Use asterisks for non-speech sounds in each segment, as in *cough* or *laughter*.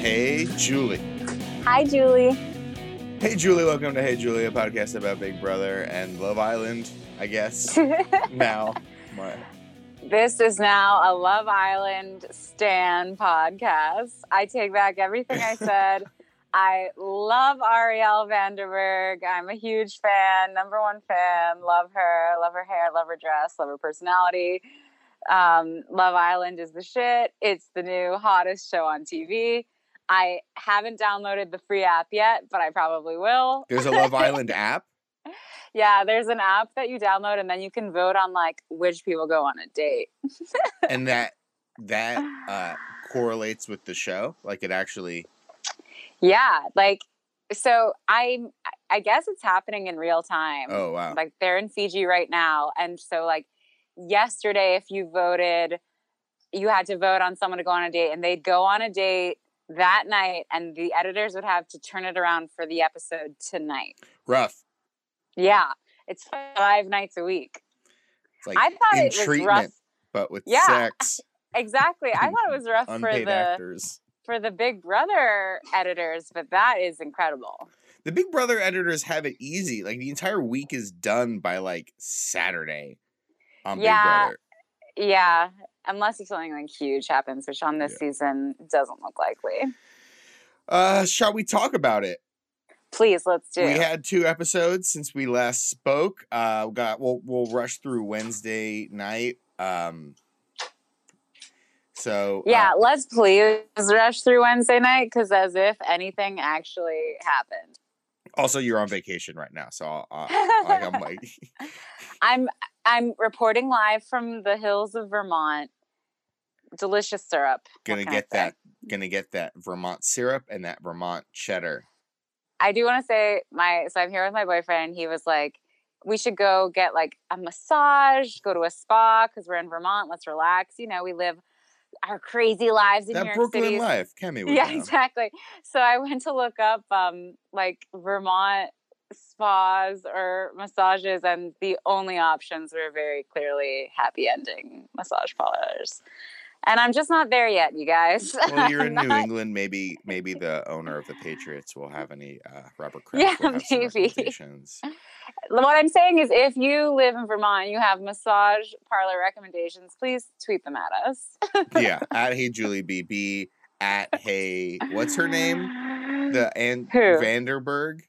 Hey, Julie. Hi, Julie. Hey, Julie. Welcome to Hey, Julie, a podcast about Big Brother and Love Island, I guess. *laughs* now, what? This is now a Love Island Stan podcast. I take back everything I said. *laughs* I love Arielle Vanderberg. I'm a huge fan, number one fan. Love her, love her hair, love her dress, love her personality. Um, love Island is the shit. It's the new hottest show on TV. I haven't downloaded the free app yet, but I probably will. There's a Love *laughs* Island app. Yeah, there's an app that you download and then you can vote on like which people go on a date. and that that *sighs* uh, correlates with the show. Like it actually. Yeah, like so I I guess it's happening in real time. Oh wow! Like they're in Fiji right now, and so like yesterday, if you voted, you had to vote on someone to go on a date, and they'd go on a date that night, and the editors would have to turn it around for the episode tonight. Rough. Yeah, it's five nights a week. It's like I thought it was rough, but with yeah, sex. *laughs* Exactly. I thought it was rough for the actors. for the Big Brother editors, but that is incredible. The Big Brother editors have it easy. Like the entire week is done by like Saturday on yeah, Big Brother. Yeah, unless if something like huge happens, which on this yeah. season doesn't look likely. Uh, shall we talk about it? Please, let's do. We had two episodes since we last spoke. Uh, we got we'll we'll rush through Wednesday night. Um, so yeah, uh, let's please rush through Wednesday night because as if anything actually happened. Also, you're on vacation right now, so I'll, I'll, like, I'm like, *laughs* I'm I'm reporting live from the hills of Vermont. Delicious syrup. Gonna get that. Gonna get that Vermont syrup and that Vermont cheddar. I do want to say my so I'm here with my boyfriend. He was like, we should go get like a massage, go to a spa because we're in Vermont. Let's relax. You know, we live our crazy lives in that New York Brooklyn City. life. Kemi *laughs* yeah, exactly. So I went to look up um like Vermont spas or massages, and the only options were very clearly happy ending massage parlors and I'm just not there yet, you guys. Well, *laughs* you're in New England. Maybe, maybe the owner of the Patriots will have any uh, Robert Kraft. *laughs* Yeah, maybe. *laughs* what I'm saying is, if you live in Vermont you have massage parlor recommendations, please tweet them at us. yeah, at Hey Julie BB, at Hey, what's her name? The and Vanderberg.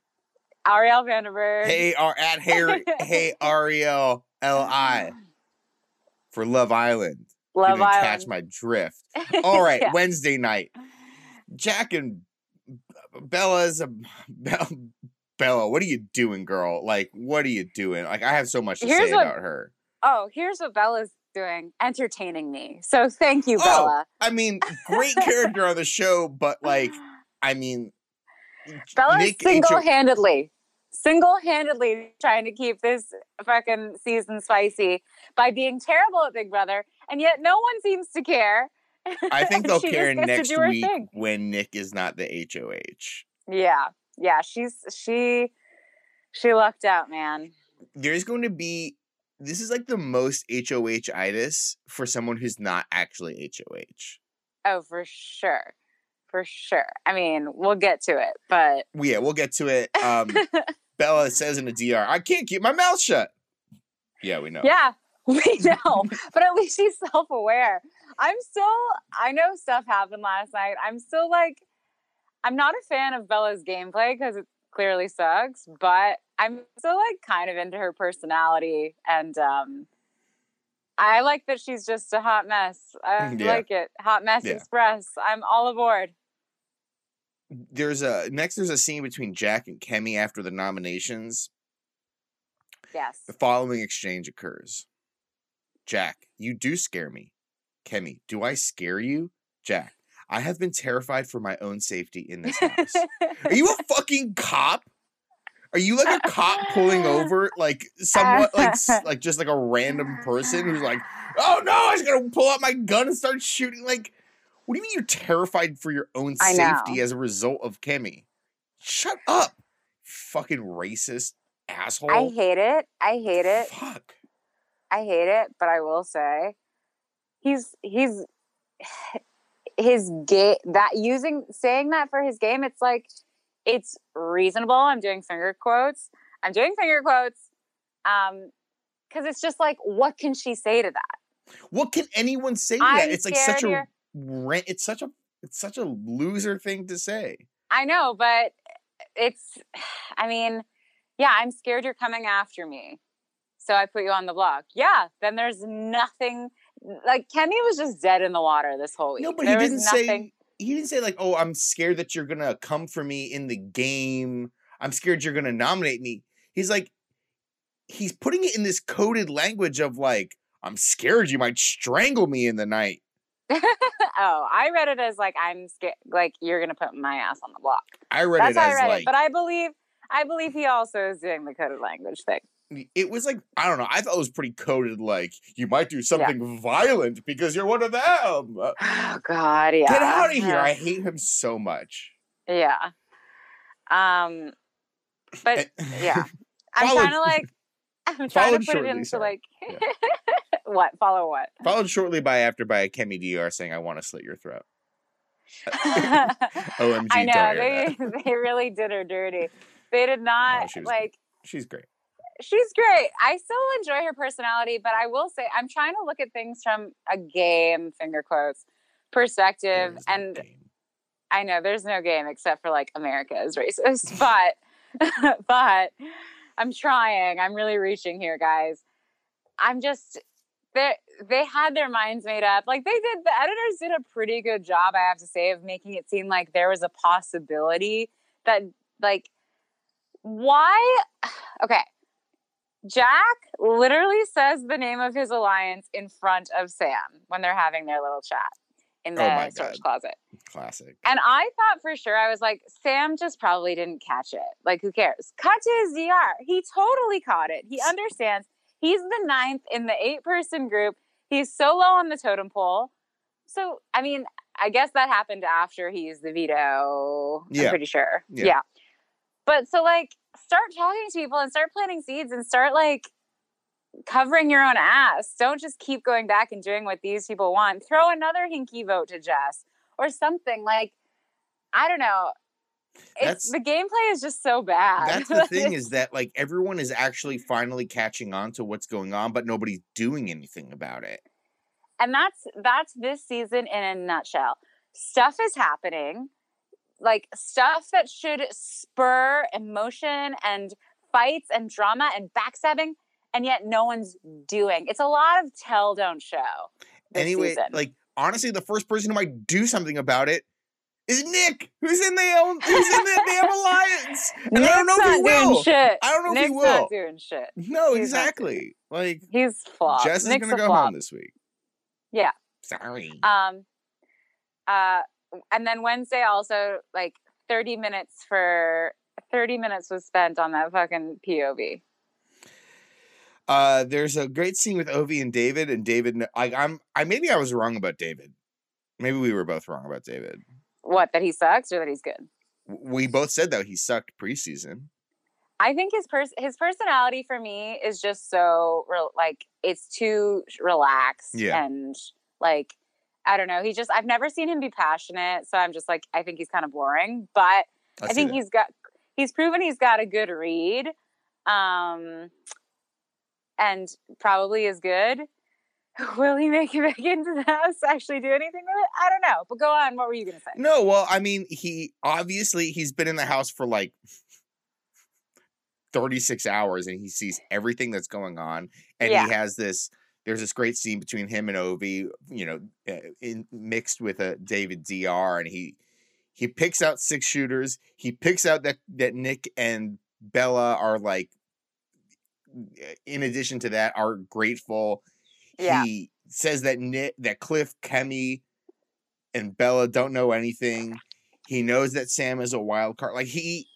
Arielle Vanderberg. Hey, are at Hey Hey Arielle L I for Love Island. Love Island. Catch my drift. *laughs* All right, yeah. Wednesday night. Jack and Bella's a Bella, Bella. What are you doing, girl? Like, what are you doing? Like, I have so much to here's say what, about her. Oh, here's what Bella's doing: entertaining me. So thank you, oh, Bella. I mean, great *laughs* character on the show, but like, I mean, Bella single-handedly single-handedly trying to keep this fucking season spicy by being terrible at Big Brother, and yet no one seems to care. I think *laughs* they'll care next week thing. when Nick is not the HOH. Yeah, yeah, she's she she lucked out, man. There's going to be this is like the most HOH itis for someone who's not actually HOH. Oh, for sure. For sure. I mean, we'll get to it, but yeah, we'll get to it. Um *laughs* Bella says in a DR, I can't keep my mouth shut. Yeah, we know. Yeah, *laughs* we know. but at least she's self aware. I'm still, I know stuff happened last night. I'm still like, I'm not a fan of Bella's gameplay because it clearly sucks, but I'm still like kind of into her personality. And um, I like that she's just a hot mess. I yeah. like it. Hot mess yeah. express. I'm all aboard there's a next there's a scene between Jack and Kemi after the nominations. Yes. The following exchange occurs. Jack, you do scare me. Kemi, do I scare you? Jack, I have been terrified for my own safety in this house. Are you a *laughs* fucking cop? Are you like a cop pulling over like somewhat like *laughs* like just like a random person who's like, "Oh no, I going to pull out my gun and start shooting like what do you mean you're terrified for your own safety as a result of Kemi? Shut up, fucking racist asshole. I hate it. I hate it. Fuck. I hate it, but I will say he's he's *sighs* his game that using saying that for his game, it's like it's reasonable. I'm doing finger quotes. I'm doing finger quotes. Um, because it's just like, what can she say to that? What can anyone say to I'm that? It's like such a rant. It's such a it's such a loser thing to say. I know, but it's, *sighs* I mean, yeah, I'm scared you're coming after me. So I put you on the block. Yeah, then there's nothing. Like Kemi was just dead in the water this whole week. No, but there he didn't say he didn't say like, "Oh, I'm scared that you're gonna come for me in the game. I'm scared you're gonna nominate me." He's like, he's putting it in this coded language of like, "I'm scared you might strangle me in the night." *laughs* oh, I read it as like I'm scared, like you're gonna put my ass on the block. I read That's it how I as read like it. But I believe, I believe he also is doing the coded language thing. It was like I don't know. I thought it was pretty coded. Like you might do something violent because you're one of them. *sighs* Oh God, yeah. Get out of here! I hate him so much. Yeah. Um, but yeah, *laughs* *laughs* I'm trying to like, I'm trying to put it into sorry. like, Yeah. *laughs* what? Follow what? Followed shortly by after by a Kemi Dr saying, "I want to slit your throat." OMG! I know they they really did her dirty. They did not was like. She's great. She's great. I still enjoy her personality, but I will say I'm trying to look at things from a game finger quotes perspective, no and game. I know there's no game except for like America is racist, *laughs* but *laughs* but I'm trying. I'm really reaching here, guys. I'm just they they had their minds made up. Like they did the editors did a pretty good job, I have to say, of making it seem like there was a possibility that like why *sighs* okay. Jack literally says the name of his alliance in front of Sam when they're having their little chat in Oh the storage God. closet. Classic. And I thought for sure, I was like, Sam just probably didn't catch it. Like, who cares? Cut to his DR. He totally caught it. He understands. He's the ninth in the eight person group. He's so low on the totem pole. So, I mean, I guess that happened after he used the veto. I'm pretty sure. Yeah. Yeah. But so, like, start talking to people and start planting seeds and start, like, covering your own ass. Don't just keep going back and doing what these people want. Throw another hinky vote to Jess or something like I don't know. That's- It's the gameplay is just so bad. That's the *laughs* thing is that like everyone is actually finally catching on to what's going on, but nobody's doing anything about it. and that's that's this season in a nutshell. Stuff is happening, like stuff that should spur emotion and fights and drama and backstabbing, and yet no one's doing. It's a lot of tell don't show. Anyway, season. like honestly, the first person who might do something about it is Nick, who's in the own- who's in the damn alliance. And I don't know if he will. shit. I don't know if Nick's he will. not doing shit. No, He's exactly. Like He's flop. Jess is Nick's gonna go flop. home this week. Yeah. Sorry. Um, uh, and then Wednesday also like 30 minutes for 30 minutes was spent on that fucking POV. Uh, there's a great scene with Ovi and David, and David. I, I'm. I maybe I was wrong about David. Maybe we were both wrong about David. What that he sucks or that he's good? We both said though he sucked preseason. I think his pers- his personality for me is just so rel like it's too relaxed Yeah. and like I don't know. He just I've never seen him be passionate, so I'm just like I think he's kind of boring. But I, I think that. he's got he's proven he's got a good read. Um and probably is good. *laughs* Will he make it back into the house actually do anything with it? I don't know. But go on, what were you gonna say? No, well, I mean, he obviously he's been in the house for like 36 hours and he sees *sighs* everything that's going on and Yeah. he has this there's this great scene between him and Ovi, you know, uh, in mixed with a David DR and he he picks out six shooters. He picks out that that Nick and Bella are like in addition to that are grateful. Yeah. He says that Nick that Cliff, Kemi, and Bella don't know anything. He knows that Sam is a wild card. Like he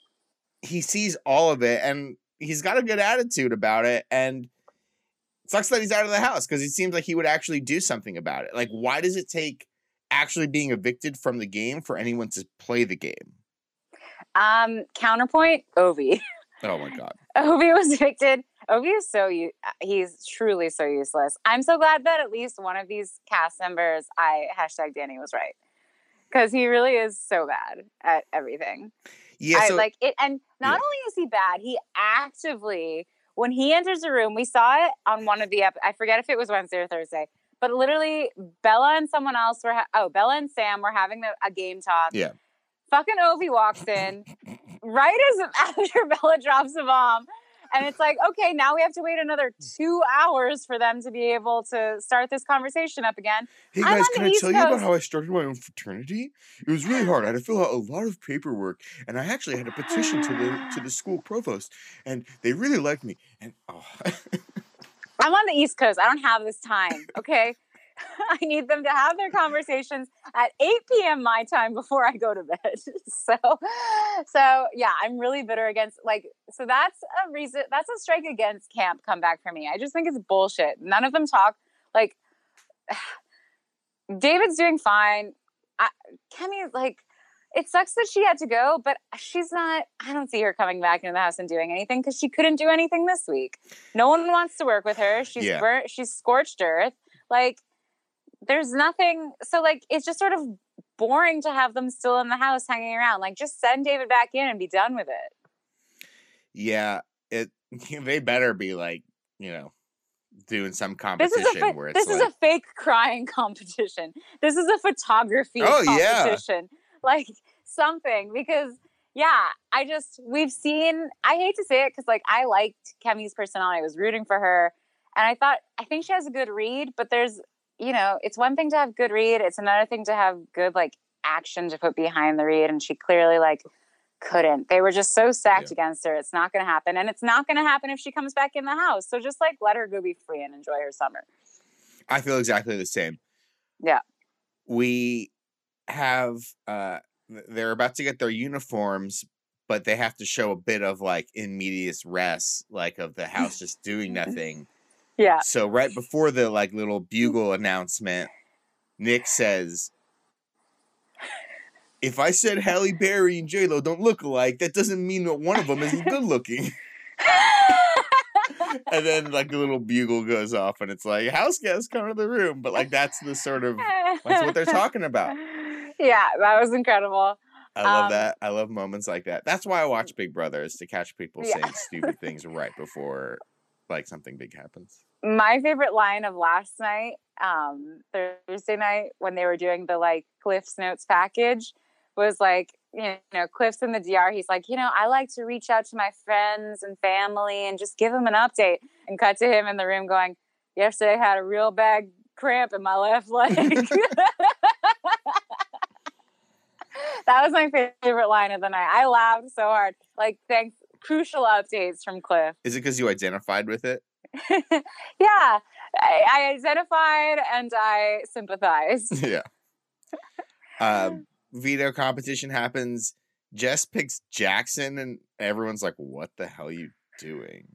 he sees all of it and he's got a good attitude about it. And sucks that he's out of the house because it seems like he would actually do something about it. Like, why does it take actually being evicted from the game for anyone to play the game? Um counterpoint, Ovi. Oh my god. *laughs* Ovi was evicted. Ovi is so u- he's truly so useless. I'm so glad that at least one of these cast members, I hashtag Danny was right. because he really is so bad at everything. Yeah, I like it, and not yeah. only is he bad, he actively when he enters the room, we saw it on one of the ep- I forget if it was Wednesday or Thursday, but literally Bella and someone else were ha- oh Bella and Sam were having the, a game talk. Yeah. Fucking Ovi walks in right as *laughs* after Bella drops the bomb. And it's like, okay, now we have to wait another hmm. two hours for them to be able to start this conversation up again. Hey I'm guys, can I East tell you about how I started my own fraternity? It was really hard. I had to *gasps* fill out a lot of paperwork, and I actually had a petition to the to the school provost, and they really liked me. And oh, *laughs* I'm on the East Coast. I don't have this time. Okay. *laughs* I need them to have their conversations at 8 p.m. my time before I go to bed. *laughs* so, so yeah, I'm really bitter against like. So that's a reason. That's a strike against camp comeback for me. I just think it's bullshit. None of them talk like. *sighs* David's doing fine. I, Kemi, like, it sucks that she had to go, but she's not. I don't see her coming back into the house and doing anything because she couldn't do anything this week. No one wants to work with her. She's Yeah. burnt. She's scorched earth. Like, there's nothing. So, like, it's just sort of boring to have them still in the house hanging around. Like, just send David back in and be done with it. yeah, it. *laughs* They better be like you know doing some This competition is a where it's this like, is a fake crying *laughs* competition. This is a photography Oh, yeah. competition. Like something because yeah, I just we've seen. I hate to say it because like I liked Kemi's personality. I was rooting for her, and I thought I think she has a good read. But there's you know it's one thing to have good read. It's another thing to have good like action to put behind the read, and she clearly like couldn't. They were just so stacked Yeah. against her. It's not going to happen, and it's not going to happen if she comes back in the house. So just like let her go be free and enjoy her summer. I feel exactly the same. Yeah. We have uh they're about to get their uniforms, but they have to show a bit of like in medias res, like of the house just doing *laughs* nothing. Yeah. So right before the like little bugle announcement, Nick says if I said Halle Berry and J Lo don't look alike, that doesn't mean that one of them isn't good looking. *laughs* and then like a little bugle goes off, and it's like house guests come to the room. But like that's the sort of that's what they're talking about. Yeah, that was incredible. I love Um, that. I love moments like that. That's why I watch Big Brother is to catch people Yeah. saying stupid things right before like something big happens. My favorite line of last night, um, Thursday night, when they were doing the like Cliff's Notes package, was like, you know, Cliff's in the DR. He's like, you know, I like to reach out to my friends and family and just give them an update. And cut to him in the room going, yesterday I had a real bad cramp in my left leg. *laughs* *laughs* that was my favorite line of the night. I laughed so hard. Like, thanks, crucial updates from Cliff. Is it because you identified with it? *laughs* yeah, I, I identified and I sympathized. *laughs* yeah. Um, veto competition happens. Jess picks Jackson, and everyone's like, "What the hell are you doing?"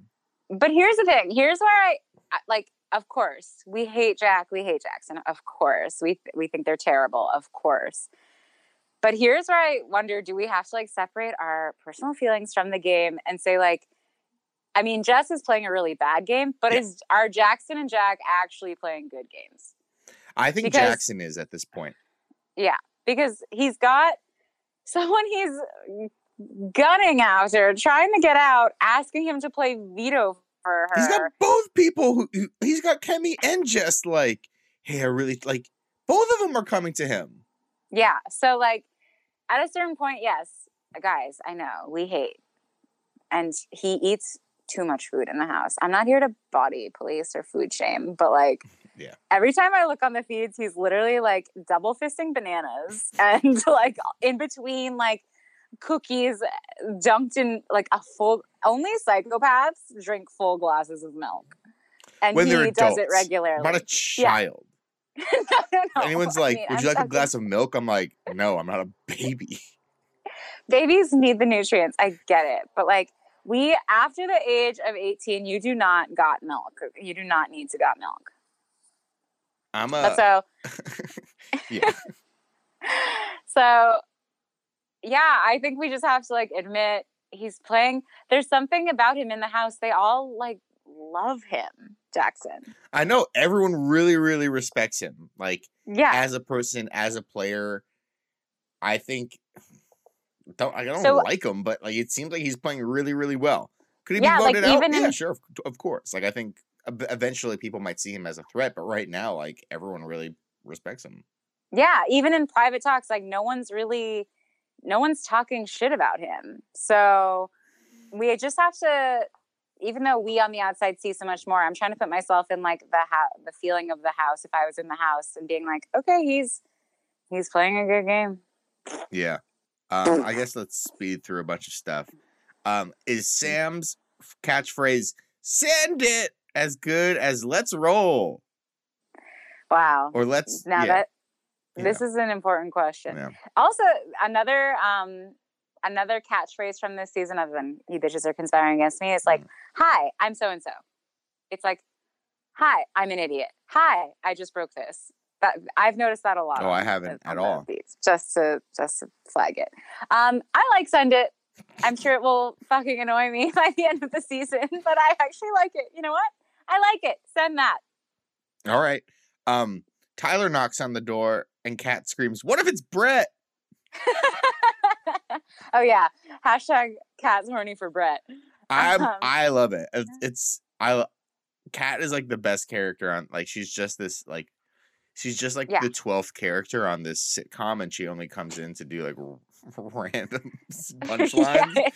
But here's the thing. Here's where I I- like. Of course, we hate Jack. We hate Jackson. Of course, we th- we think they're terrible. Of course. But here's where I wonder: Do we have to like separate our personal feelings from the game and say like, I mean, Jess is playing a really bad game, but Yeah. is are Jackson and Jack actually playing good games? I think Because- Jackson is at this point. Yeah, because he's got someone he's gunning after, trying to get out, asking him to play veto for her. He's got both people who, who he's got Kemi and Jess like, hey, I really like both of them are coming to him. yeah. So like at a certain point, yes, guys, I know we hate. And he eats too much food in the house. I'm not here to body police or food shame, but like *laughs* Yeah. every time I look on the feeds, he's literally like double fisting bananas *laughs* and like in between like cookies dumped in like a full only psychopaths drink full glasses of milk. And When he does it regularly. Not a child. *laughs* no, no. Anyone's I like, mean, would I'm you like a glass of milk? I'm like, no, I'm not a *laughs* baby. babies need the nutrients. I get it. But like we after the age of 18, you do not got milk. You do not need to got milk. I'm a so *laughs* yeah. so yeah, I think we just have to like admit he's playing there's something about him in the house. They all like love him, Jackson. I know everyone really, really respects him. Like Yeah. as a person, as a player. I think *sighs* don't I don't So- like him, but like it seems like he's playing really, really well. Could he Yeah, be like, voted out? even Yeah, in- sure, of, of course. Like I think eventually people might see him as a threat, but right now, like everyone really respects him. yeah, even in private talks, like no one's really, no one's talking shit about him. So we just have to, even though we on the outside see so much more, I'm trying to put myself in like the ha- the feeling of the house if I was in the house and being like, okay, he's he's playing a good game. Yeah. Um, I guess let's speed through a bunch of stuff. Um, is Sam's catchphrase "Send it" as good as "Let's roll" Wow. or "Let's"? now yeah, that this is an important question. yeah. Also, another um another catchphrase from this season, other than "you bitches are conspiring against me," is like, Mm. "Hi, I'm so and so." It's like, "Hi, I'm an idiot." "Hi, I just broke this." That I've noticed that a lot. Oh, I haven't at all. Just to just to flag it. Um, I like send it. I'm sure it will fucking annoy me *laughs* by the end of the season, *laughs* but I actually like it. You know what? I like it. Send that. All right. Um, Tyler knocks on the door and Kat screams, "What if it's Brett?" *laughs* *laughs* oh yeah. Hashtag Kat's horny for Brett. I'm Um, I love it. It's, it's I Kat is like the best character on like she's just this like she's just like Yeah. the 12th character on this sitcom and she only comes in to do like *laughs* random *laughs* punchlines.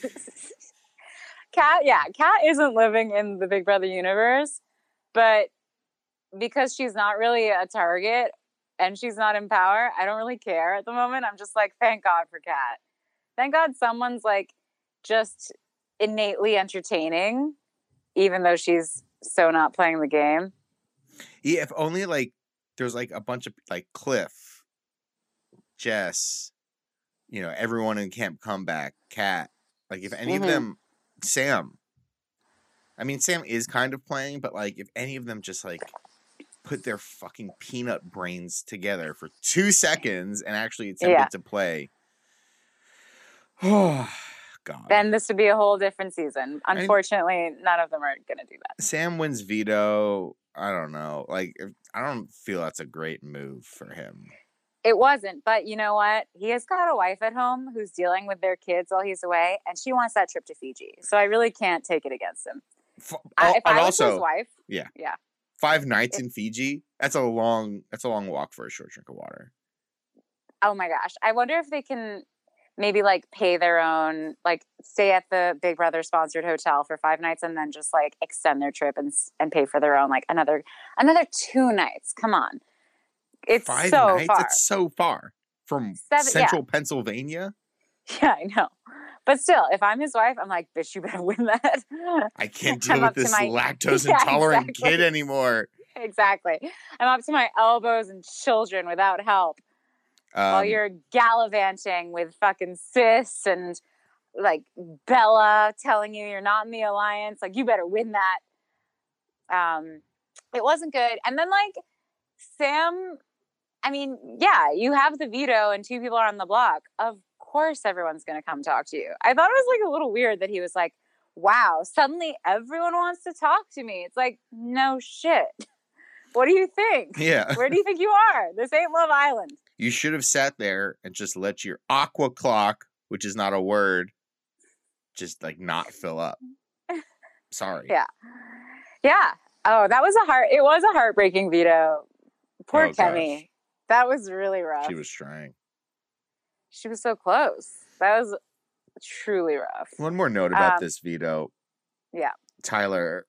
Kat, yeah, Kat isn't living in the Big Brother universe, but because she's not really a target and she's not in power, I don't really care at the moment. I'm just like, thank God for Kat. Thank God someone's like just innately entertaining, even though she's so not playing the game. Yeah, if only like there's like a bunch of like Cliff, Jess, you know, everyone in Camp Comeback, Kat. Like if any Mhm. of them, Sam. I mean, Sam is kind of playing, but like if any of them just like put their fucking peanut brains together for two seconds and actually attempted Yeah. to play. Oh God. Then this would be a whole different season. Unfortunately, none of them are going to do that. Sam wins veto. I don't know. Like I don't feel that's a great move for him. It wasn't, but you know what? He has got a wife at home who's dealing with their kids while he's away, and she wants that trip to Fiji. So I really can't take it against him. F- oh, I, if I was also, his wife, yeah, yeah, five nights It- in Fiji. That's a long. That's a long walk for a short drink of water. oh my gosh, I wonder if they can maybe like pay their own, like stay at the Big Brother sponsored hotel for five nights, and then just like extend their trip and and pay for their own like another another two nights. Come on, it's five so nights. far. It's so far from Seven- yeah. central Pennsylvania. *laughs* Yeah, I know. But still, if I'm his wife, I'm like, bitch, you better *laughs* win that. I can't deal with this my- *laughs* lactose Yeah, intolerant exactly. kid anymore. exactly. I'm up to my elbows and children without help while Um, you're gallivanting with fucking sis and like Bella telling you you're not in the alliance. Like, you better win that. Um, it wasn't good. And then, like, Sam, I mean, yeah, you have the veto and two people are on the block. Of course, everyone's going to come talk to you. I thought it was like a little weird that he was like, wow, suddenly everyone wants to talk to me. It's like, no shit. *laughs* What do you think? yeah, Where do you think you are? This ain't Love Island. You should have sat there and just let your aqua clock, which is not a word, just like not fill up. Sorry. Yeah. Yeah. Oh, that was a heart. It was a heartbreaking veto. Poor Oh, gosh. That was really rough. She was trying. She was so close. That was truly rough. One more note about Um, this veto. yeah. Tyler,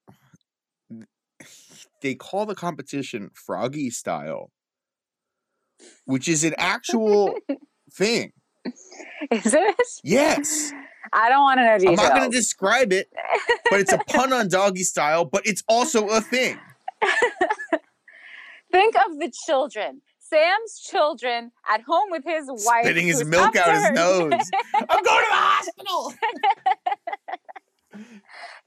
they call the competition Froggy style, which is an actual *laughs* thing. Is it? Yes. I don't want to know I'm not going to describe it, but it's a pun on doggy style, but it's also a thing. *laughs* Think of the children. Sam's children at home with his wife. Spitting his milk out his *laughs* nose. I'm going to the hospital.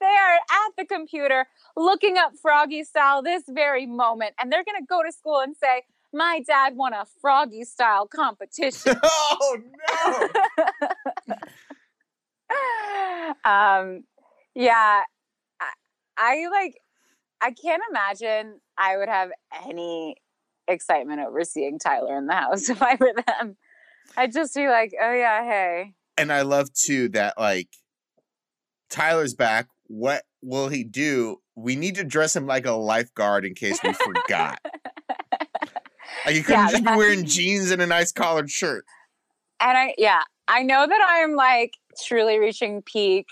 They are at the computer looking up Froggy style this very moment, and they're going to go to school and say, My dad won a Froggy style competition. *laughs* oh no. *laughs* um, yeah, I, I like, I can't imagine I would have any excitement over seeing Tyler in the house *laughs* if I were them. I'd just be like, oh yeah, hey. And I love too that like Tyler's back. What will he do? We need to dress him like a lifeguard in case we forgot. Like he couldn't Yeah, just be wearing *laughs* jeans and a nice collared shirt. And I, yeah, I know that I'm like truly reaching peak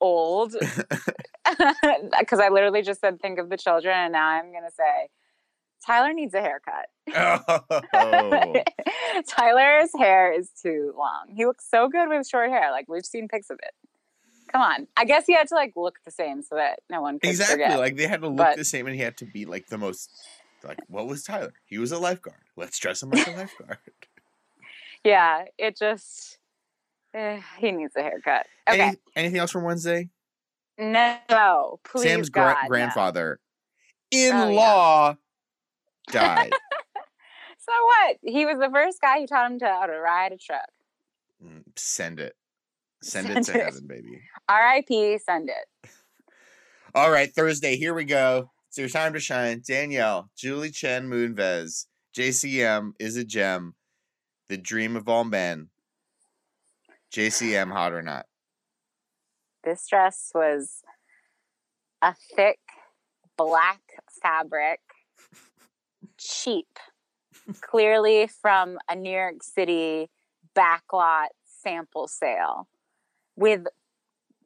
old *laughs* *laughs* because I literally just said, think of the children. And now I'm going to say, Tyler needs a haircut. Oh. Tyler's hair is too long. He looks so good with short hair. Like we've seen pics of it. Come on. I guess he had to like look the same so that no one could exactly. forget. Like they had to look But- the same and he had to be like the most like what was Tyler? He was a lifeguard. Let's dress him like a *laughs* lifeguard. yeah, it just eh, he needs a haircut. Okay. Any, anything else from Wednesday? no, please Sam's God, gra- no. grandfather in Oh, yeah. law died. *laughs* So what? He was the first guy who taught him to how to ride a truck. Mm, Send it. Send, it to it. heaven, baby. R.I.P. Send it. *laughs* All right, Thursday, here we go. It's your time to shine. Danielle, Julie Chen Moonves, JCM is a gem, the dream of all men. JCM, hot or not? This dress was a thick black fabric, cheap, clearly from a New York City backlot sample sale with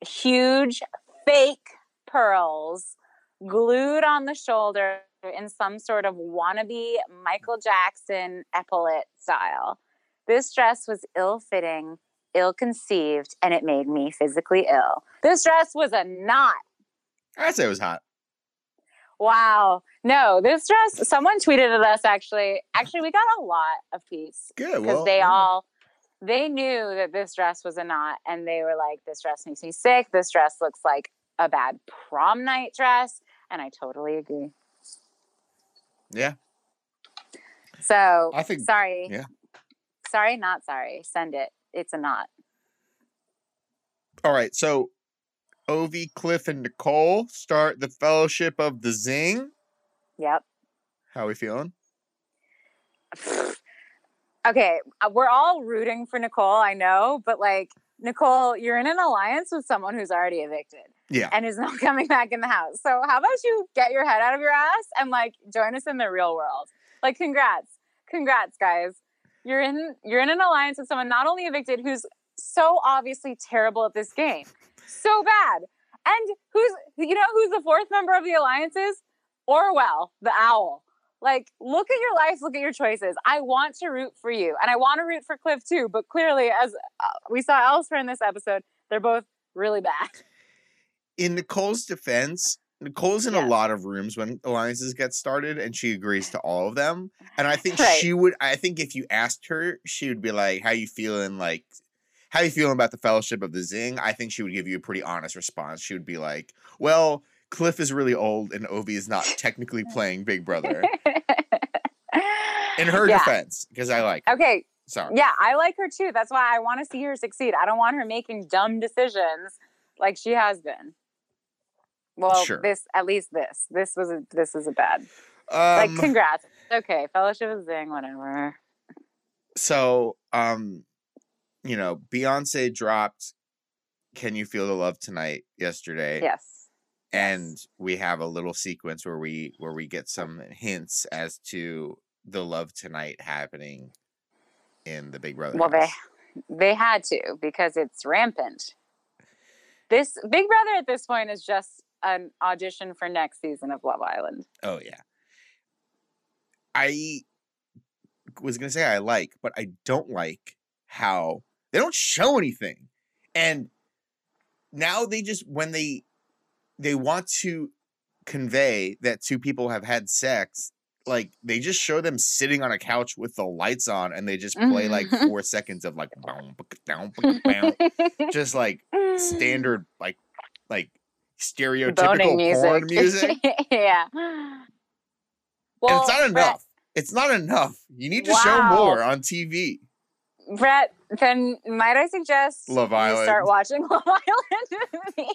huge fake pearls glued on the shoulder in some sort of wannabe Michael Jackson epaulette style. This dress was ill fitting, ill conceived, and it made me physically ill. This dress was a knot. I'd say it was hot. Wow. No, this dress, someone tweeted at us actually. Actually, we got a lot of tweets Good. because Well, they yeah. all they knew that this dress was a knot and they were like this dress makes me sick this dress looks like a bad prom night dress and i totally agree Yeah. so I think- sorry yeah. sorry not sorry send it it's a knot All right. So, Ovi, Cliff, and Nicole start the Fellowship of the Zing. yep How are we feeling? *sighs* okay uh, we're all rooting for nicole i know but like nicole you're in an alliance with someone who's already evicted Yeah. and is not *laughs* coming back in the house. So how about you get your head out of your ass and like join us in the real world? Like congrats. Congrats guys. You're in you're in an alliance with someone not only evicted who's so obviously terrible at this game. So bad. And who's you know who's the fourth member of the alliance is? Orwell the owl like look at your life look at your choices i want to root for you and i want to root for cliff too but clearly as uh, we saw elsewhere in this episode they're both really bad in Nicole's defense, Nicole's in a lot of rooms when alliances get started and she agrees to all of them. And I think Right. she would I think if you asked her, she would be like, How you feeling like how you feeling about the fellowship of the Zing? I think she would give you a pretty honest response. She would be like, Well, Cliff is really old and Ovi is not technically *laughs* playing Big Brother. In her yeah. defense, because I like her. Okay. Sorry. Yeah, I like her too. That's why I want to see her succeed. I don't want her making dumb decisions like she has been. Well, Sure. this at least this this was a, this is a bad. like, Um, congrats. Okay, fellowship is zing, whatever. so um you know beyonce dropped can you feel the love tonight yesterday Yes. And we have a little sequence where we where we get some hints as to the love tonight happening in the big brother Well, they they had to because it's rampant. This Big Brother at this point is just an audition for next season of Love Island. oh yeah i was gonna say i like but i don't like how they don't show anything and now they just when they they want to convey that two people have had sex like they just show them sitting on a couch with the lights on and they just play like four seconds of like boom, *laughs* just like standard like like stereotypical porn *laughs* music. yeah. and Well, it's not enough. It's not enough. You need to show more on tv Brett, then might I suggest Love you start Island. watching *laughs* Love Island with me?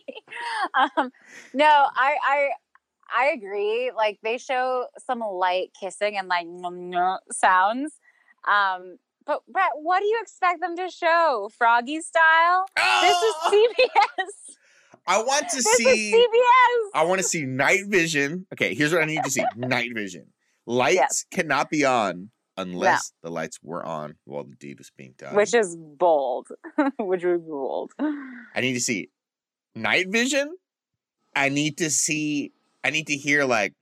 Um, no, I, I I agree. Like they show some light kissing and like sounds, um, but Brett, what do you expect them to show? Froggy style? Oh! This is CBS. I want to This see. is CBS. I want to see night vision. Okay, here's what I need to see: night vision. Lights cannot be on unless the lights were on while the deed was being done. Which is bold. *laughs* Which would be bold. I need to see night vision. I need to see. I need to hear like.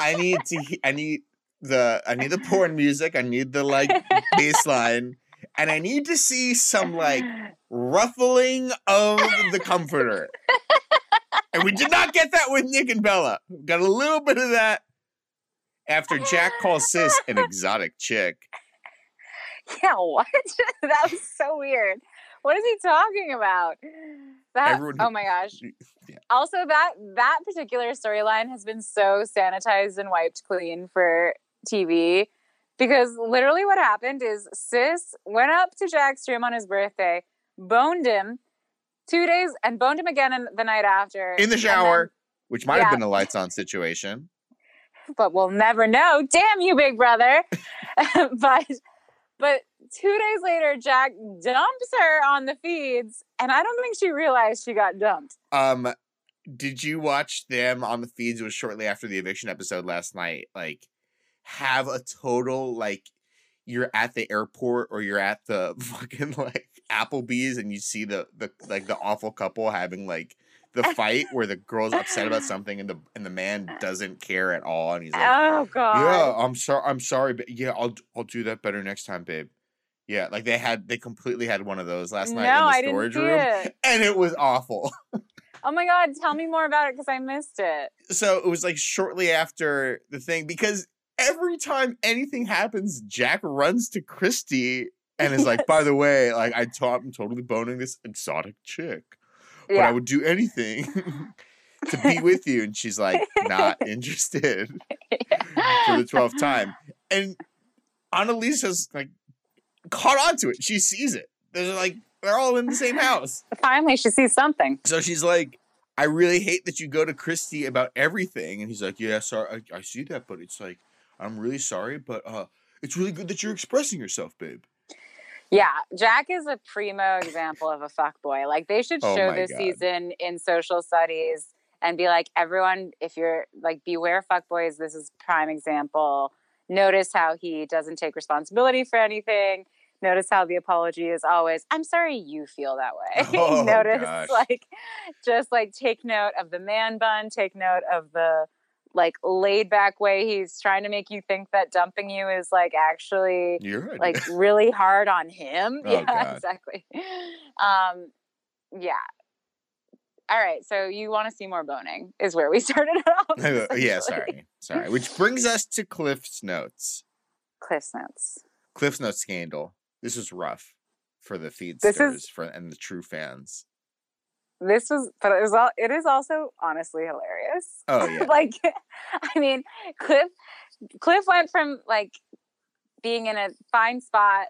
I need to. he- I need the. I need the porn music. I need the like bass line, and I need to see some like ruffling of the comforter. and we did not get that with Nick and Bella. Got a little bit of that after Jack calls Sis an exotic chick. Yeah, what? *laughs* that was so weird. What is he talking about? That Everyone- oh my gosh. Yeah. Also that that particular storyline has been so sanitized and wiped clean for TV because literally what happened is Sis went up to Jack's room on his birthday, boned him 2 days and boned him again in, the night after. In the and then- shower, which might have been a lights on situation. But we'll never know. Damn you, big brother. *laughs* but but two days later, Jack dumps her on the feeds, and I don't think she realized she got dumped. Um, did you watch them on the feeds? It was shortly after the eviction episode last night. Like, have a total like you're at the airport or you're at the *laughs* fucking like Applebee's and you see the the like the awful couple having like the *laughs* fight where the girl's upset about something and the and the man doesn't care at all and he's like, oh god. yeah, I'm sorry, I'm sorry, but yeah, I'll I'll do that better next time, babe. Yeah, like they had they completely had one of those last no, night in the storage room, it. *laughs* and it was awful. *laughs* Oh my god, tell me more about it because I missed it. so it was like shortly after the thing because every time anything happens, Jack runs to Christie and is like, "By the way, like I taught I'm totally boning this exotic chick, but I would do anything *laughs* to be *laughs* with you." And she's like, "Not interested." *laughs* for the twelfth time, and Analyse's like caught on to it. She sees it. They're like they're all in the same house. Finally, she sees something. So she's like, I really hate that you go to Christie about everything. And he's like, Yeah, sorry, I, I see that, but it's like, I'm really sorry, but uh, it's really good that you're expressing yourself, babe. Yeah, Jack is a primo example of a fuck boy. Like they should Oh show my this God. season in social studies and be like, everyone, if you're like beware fuck boys, this is prime example. Notice how he doesn't take responsibility for anything. Notice how the apology is always, I'm sorry you feel that way. *laughs* Oh, *laughs* Notice gosh. like just like take note of the man bun, take note of the like laid back way he's trying to make you think that dumping you is like actually You're like *laughs* really hard on him. *laughs* Oh, yeah, God. exactly. Um, yeah. All right, so you want to see more boning is where we *laughs* started off. yeah, sorry. Sorry. Which brings us to Cliff's notes. Cliff's notes. Cliff's notes scandal. This was rough for the feedsters is- for and the true fans. This was, but it was all. It is also honestly hilarious. Oh *laughs* yeah. like, I mean, Cliff. Cliff went from like being in a fine spot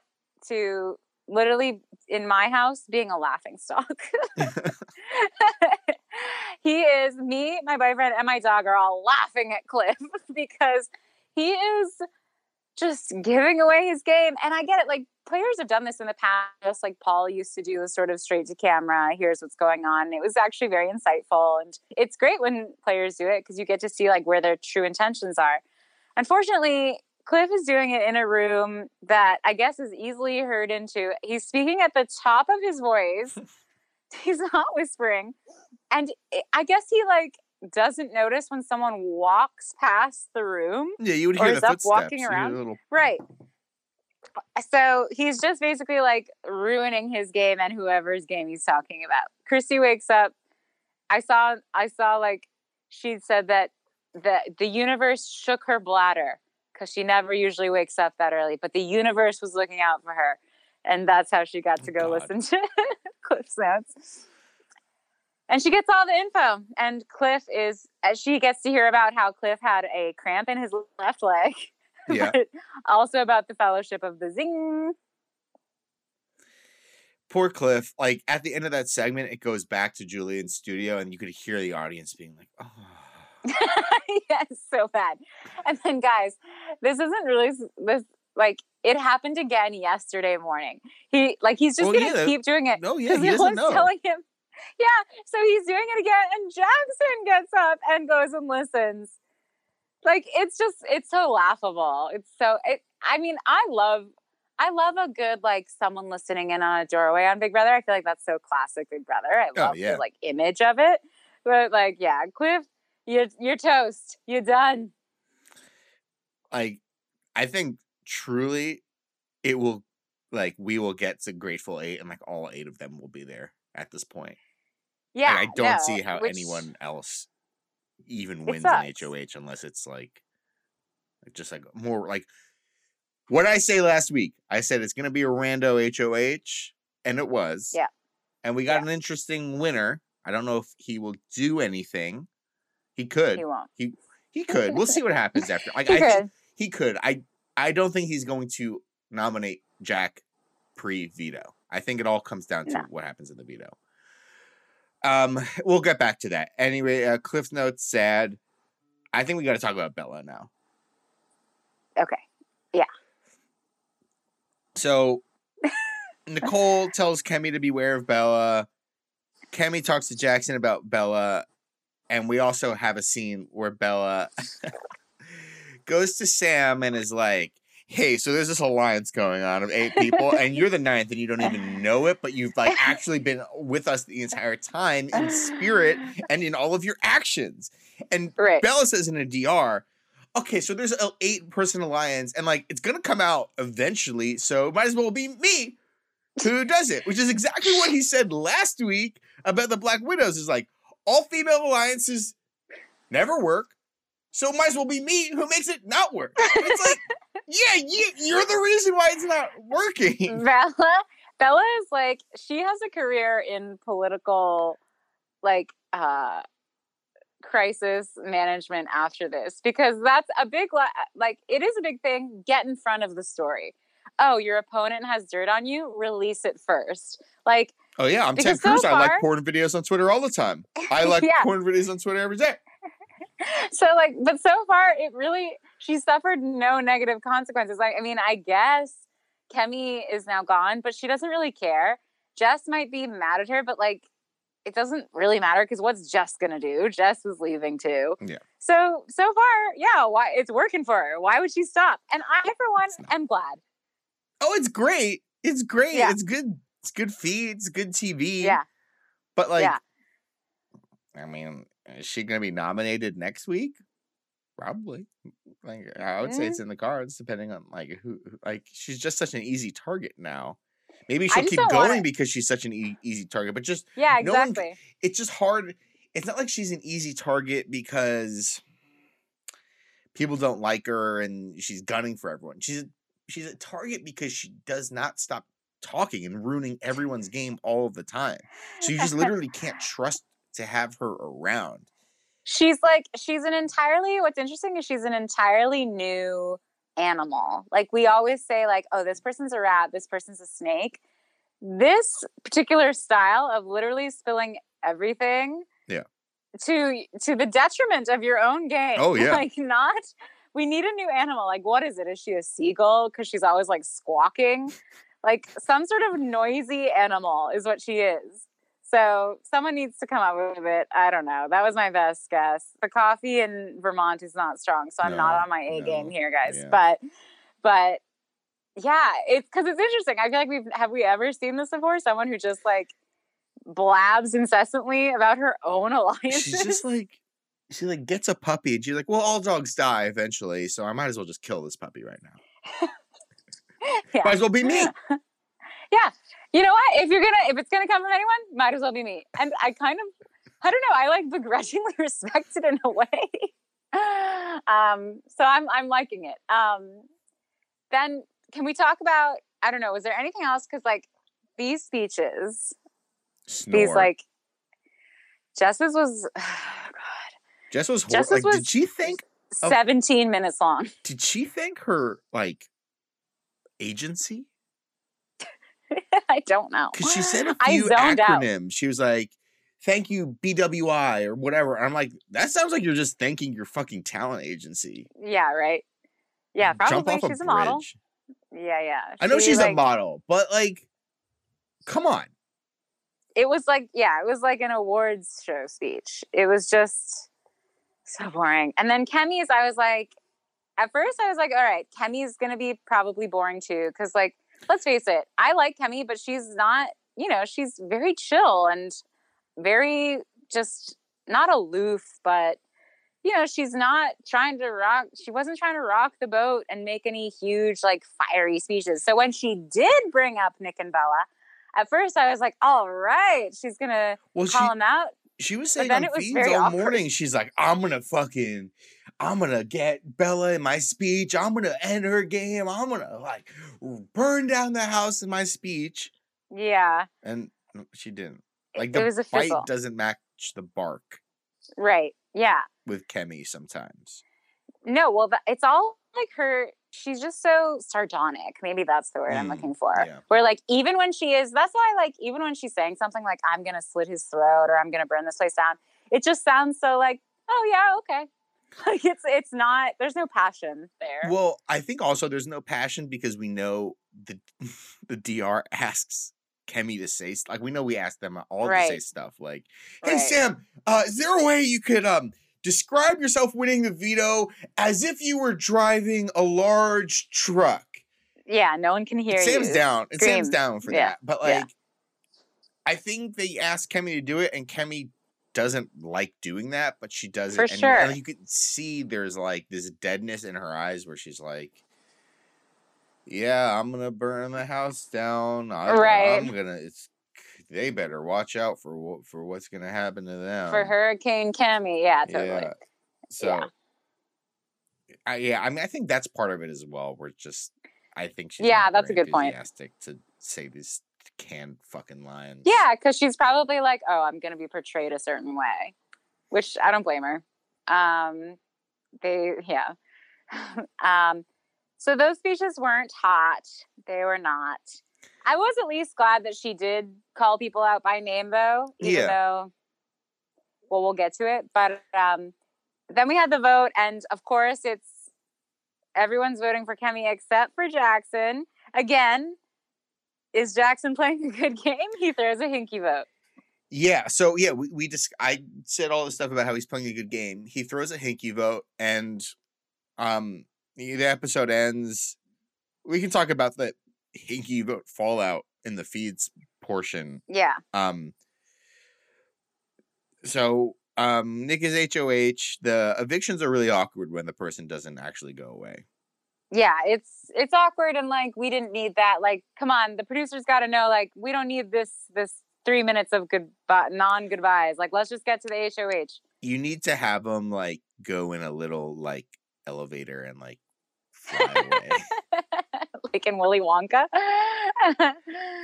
to literally in my house being a laughing stock. *laughs* *laughs* he is me, my boyfriend, and my dog are all laughing at Cliff because he is just giving away his game. And I get it, like players have done this in the past, like Paul used to do sort of straight to camera, here's what's going on. It was actually very insightful. And it's great when players do it because you get to see like where their true intentions are. Unfortunately, Cliff is doing it in a room that I guess is easily heard into. He's speaking at the top of his voice. *laughs* He's not whispering. And I- guess he like doesn't notice when someone walks past the room. Yeah, you would hear the up footsteps. walking around? little Right. So he's just basically like ruining his game and whoever's game he's talking about. Christie wakes up. I saw I saw like she said that the the universe shook her bladder because she never usually wakes up that early, but the universe was looking out for her. And that's how she got Oh, to go God. listen *laughs* to Cliff's notes. And she gets all the info. And Cliff is, as she gets to hear about how Cliff had a cramp in his left leg. *laughs* Yeah. but also about the fellowship of the zing. poor Cliff, like at the end of that segment, it goes back to Julian's studio, and you could hear the audience being like, "Oh, *laughs* yes, so bad. And then, guys, this isn't really this. like it happened again yesterday morning. He like he's just gonna yeah, keep doing it. No, yeah, he no one's know. telling him. Yeah, so he's doing it again, and Jackson gets up and goes and listens. Like it's just it's so laughable. It's so it, I mean I love I love a good like someone listening in on a doorway on Big Brother. I feel like that's so classic Big Brother. I Oh, love yeah. the like image of it. But like yeah, Cliff, you're you're toast. You're done. like I think truly it will like we will get to Grateful Eight and like all eight of them will be there at this point. Yeah, Like, I don't no, see how which- anyone else even wins an. HOH unless it's like just like more like what I say last week? I said it's gonna be a rando HOH, and it was. Yeah. And we got Yeah. an interesting winner. I don't know if he will do anything. He could. He won't. He he *laughs* could. We'll see what happens after. Like, He I think could. he could. I I don't think he's going to nominate Jack pre veto. I think it all comes down to No. what happens in the veto. Um, *laughs* we'll get back to that. Anyway, uh, Cliff notes sad. I think we got to talk about Bella now. Okay. Yeah. So *laughs* Nicole tells Kemi to beware of Bella. Kemi talks to Jackson about Bella, and we also have a scene where Bella *laughs* goes to Sam and is like, "Hey, so there's this alliance going on of eight people, and you're the ninth, and you don't even know it, but you've like actually been with us the entire time in spirit *laughs* and in all of your actions." And Right. Bella says in a DR, okay, so there's an eight person alliance, and like it's gonna come out eventually, so it might as well be me who does it, which is exactly what he said last week about the Black Widows. Is like all female alliances never work, so it might as well be me who makes it not work. It's like, yeah, you, you're the reason why it's not working. *laughs* Bella Bella is like she has a career in political like uh crisis management after this because that's a big like it is a big thing get in front of the story oh your opponent has dirt on you release it first like Oh yeah, I'm Ted Because so Cruz. I like far- porn videos on Twitter all the time. I *laughs* like Yeah. porn videos on Twitter every day. So like but so far it really she suffered no negative consequences like i mean i guess kemi is now gone but she doesn't really care jess might be mad at her but like it doesn't really matter because what's jess gonna do jess is leaving too Yeah. so so far yeah why it's working for her why would she stop and i for one am glad Oh, it's great. It's great. Yeah. It's good. It's good feeds, good TV. yeah But like, Yeah. I mean, Uh, is she gonna be nominated next week? Probably. Like, I would say it's in the cards, depending on like who. Like, she's just such an easy target now. Maybe she'll keep going because she's such an e- easy target. But just yeah No one exactly it's just hard. It's not like she's an easy target because people don't like her and she's gunning for everyone. She's she's a target because she does not stop talking and ruining everyone's *laughs* game all of the time. So you just literally can't *laughs* trust to have her around. she's like she's an entirely what's interesting is she's an entirely new animal. Like we always say like oh this person's a rat this person's a snake. This particular style of literally spilling everything Yeah. to to the detriment of your own game. Oh, yeah. *laughs* like not we need a new animal. Like what is it? Is she a seagull? Because she's always like squawking. Like some sort of noisy animal is what she is so someone needs to come up with it. I don't know. That was my best guess. The coffee in Vermont is not strong, so I'm not on my A game here, guys. yeah. But but yeah, it's because it's interesting. I feel like we've have we ever seen this before? Someone who just like blabs incessantly about her own alliances. She's just like she like gets a puppy and she's like, well, all dogs die eventually, so I might as well just kill this puppy right now. *laughs* Yeah. Might as well be me. *laughs* yeah. You know what? If you're gonna if it's gonna come from anyone, might as well be me. And I kind of I don't know, I like begrudgingly *laughs* respect it in a way. um, so I'm I'm liking it. Um then can we talk about I don't know, was there anything else? Because like these speeches, Snore. these like Jess's was *sighs* God, Jess was hor- Jess's like, was- did she think Of- 17 minutes long. did she think her like agency? *laughs* I don't know. Because she said a few zoned out. acronyms. She was like, "Thank you BWI" or whatever. I'm like, that sounds like you're just thanking your fucking talent agency. Yeah, right. Yeah, mm, Jump probably. off a She's a model. Yeah, yeah. I know She, she's a model, but like, come on. it was like yeah it was like an awards show speech it was just so boring and then kemi's i was like at first i was like all right kemi's gonna be probably boring too because like let's face it i like kemi but she's not you know she's very chill and very just not aloof but you know she's not trying to rock she wasn't trying to rock the boat and make any huge like fiery speeches so when she did bring up nick and bella at first I was like, all right, she's gonna Well, she call him out. she was saying on feeds all awkward. morning. She's like, I'm gonna fucking, I'm gonna get Bella in my speech. I'm gonna end her game. I'm gonna like burn down the house in my speech. Yeah, And she didn't. Like it the was a bite fizzle. doesn't match the bark Right. Yeah. with Kemi sometimes. No, well, it's all like her. She's just so sardonic. Maybe that's the word I'm Mm, looking for. yeah. Where like even when she is, that's why like even when she's saying something like "I'm gonna slit his throat" or "I'm gonna burn this place down," it just sounds so like, oh yeah, okay. *laughs* Like it's it's not. There's no passion there. Well, I think also there's no passion because we know the *laughs* the DR asks Kemi to say like we know we asked them all to say stuff like, "Hey Right. Sam, uh, is there a way you could um describe yourself winning the veto as if you were driving a large truck?" yeah, no one can hear Sam's you. down. And Sam's down for Yeah, that. But yeah. like, I think they asked Kemi to do it, and Kemi doesn't like doing that, but she does For it. and, sure. And you can see there's like this deadness in her eyes where she's like, "Yeah, I'm gonna burn the house down. I, Right. I'm gonna. It's they better watch out for what for what's gonna happen to them For Hurricane Kemi, yeah, totally. Yeah. So, Yeah. I, yeah, I mean, I think that's part of it as well. We're just, I think she's Yeah, that's a good point. to say these canned fucking lines. Yeah, because she's probably like, oh, I'm going to be portrayed a certain way, which I don't blame her. Um, they, yeah. *laughs* um, so those speeches weren't hot. They were not. I was at least glad that she did call people out by name, though, even Yeah. though, well, we'll get to it. But um, then we had the vote, and of course, it's everyone's voting for Kemi except for Jackson. Again, is Jackson playing a good *laughs* game? He throws a hinky vote. Yeah. So yeah, we, we just I said all this stuff about how he's playing a good game. He throws a hinky vote, and um, the episode ends. We can talk about the hinky vote fallout in the feeds portion Yeah. Um. So, um, Nick is HOH. The evictions are really awkward when the person doesn't actually go away. Yeah, it's it's awkward and like we didn't need that. Like, come on, the producers got to know like we don't need this this three minutes of goodbye non goodbyes. Like, let's just get to the HOH. You need to have them like go in a little like elevator and like fly away. *laughs* like in Willy Wonka. *laughs*